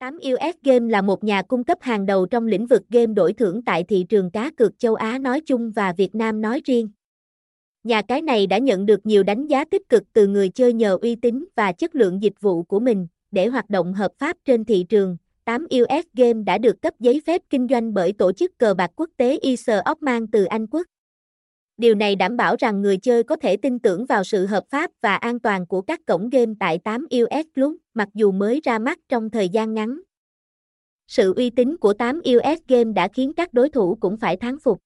8US Game là một nhà cung cấp hàng đầu trong lĩnh vực game đổi thưởng tại thị trường cá cược châu Á nói chung và Việt Nam nói riêng. Nhà cái này đã nhận được nhiều đánh giá tích cực từ người chơi nhờ uy tín và chất lượng dịch vụ của mình để hoạt động hợp pháp trên thị trường. 8US Game đã được cấp giấy phép kinh doanh bởi tổ chức cờ bạc quốc tế ESA Oman từ Anh Quốc. Điều này đảm bảo rằng người chơi có thể tin tưởng vào sự hợp pháp và an toàn của các cổng game tại 8 US Club, mặc dù mới ra mắt trong thời gian ngắn. Sự uy tín của 8 US Game đã khiến các đối thủ cũng phải thán phục.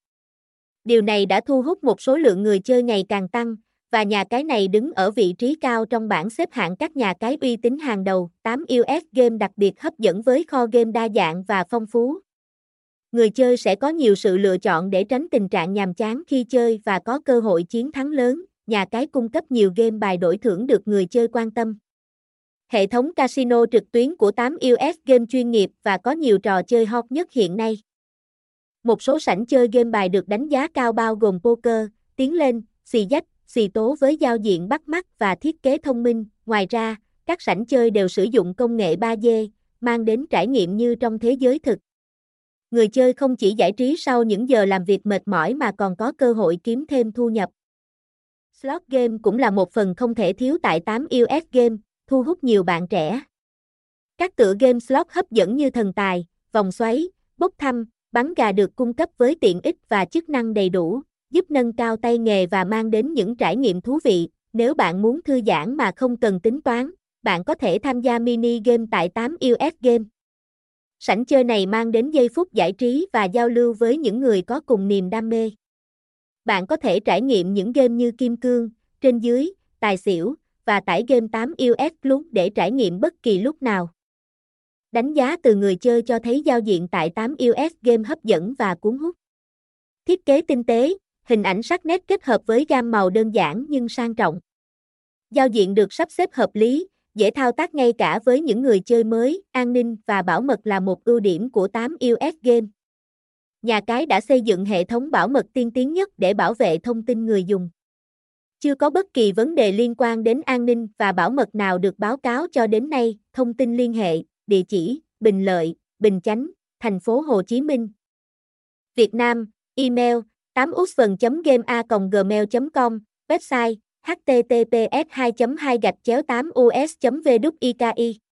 Điều này đã thu hút một số lượng người chơi ngày càng tăng, và nhà cái này đứng ở vị trí cao trong bảng xếp hạng các nhà cái uy tín hàng đầu. 8 US Game đặc biệt hấp dẫn với kho game đa dạng và phong phú, người chơi sẽ có nhiều sự lựa chọn để tránh tình trạng nhàm chán khi chơi và có cơ hội chiến thắng lớn. Nhà cái cung cấp nhiều game bài đổi thưởng được người chơi quan tâm. Hệ thống casino trực tuyến của 8 US Game chuyên nghiệp và có nhiều trò chơi hot nhất hiện nay. Một số sảnh chơi game bài được đánh giá cao bao gồm poker, tiến lên, xì dách, xì tố với giao diện bắt mắt và thiết kế thông minh. Ngoài ra, các sảnh chơi đều sử dụng công nghệ 3D, mang đến trải nghiệm như trong thế giới thực người chơi không chỉ giải trí sau những giờ làm việc mệt mỏi mà còn có cơ hội kiếm thêm thu nhập. Slot game cũng là một phần không thể thiếu tại 8 US Game, thu hút nhiều bạn trẻ. Các tựa game slot hấp dẫn như thần tài, vòng xoáy, bốc thăm, bắn gà được cung cấp với tiện ích và chức năng đầy đủ, giúp nâng cao tay nghề và mang đến những trải nghiệm thú vị. Nếu bạn muốn thư giãn mà không cần tính toán, bạn có thể tham gia mini game tại 8 US Game. Sảnh chơi này mang đến giây phút giải trí và giao lưu với những người có cùng niềm đam mê. Bạn có thể trải nghiệm những game như Kim Cương, Trên Dưới, Tài Xỉu, và tải game 8 US Plus để trải nghiệm bất kỳ lúc nào. Đánh giá từ người chơi cho thấy giao diện tại 8 US Game hấp dẫn và cuốn hút. Thiết kế tinh tế, hình ảnh sắc nét kết hợp với gam màu đơn giản nhưng sang trọng. Giao diện được sắp xếp hợp lý, dễ thao tác ngay cả với những người chơi mới, an ninh và bảo mật là một ưu điểm của 8 US Game. Nhà cái đã xây dựng hệ thống bảo mật tiên tiến nhất để bảo vệ thông tin người dùng. Chưa có bất kỳ vấn đề liên quan đến an ninh và bảo mật nào được báo cáo cho đến nay. Thông tin liên hệ, địa chỉ, Bình Lợi, Bình Chánh, thành phố Hồ Chí Minh. Việt Nam, email 8 usvn a gmail com website https 2 2 gạch chéo 8.us.vduki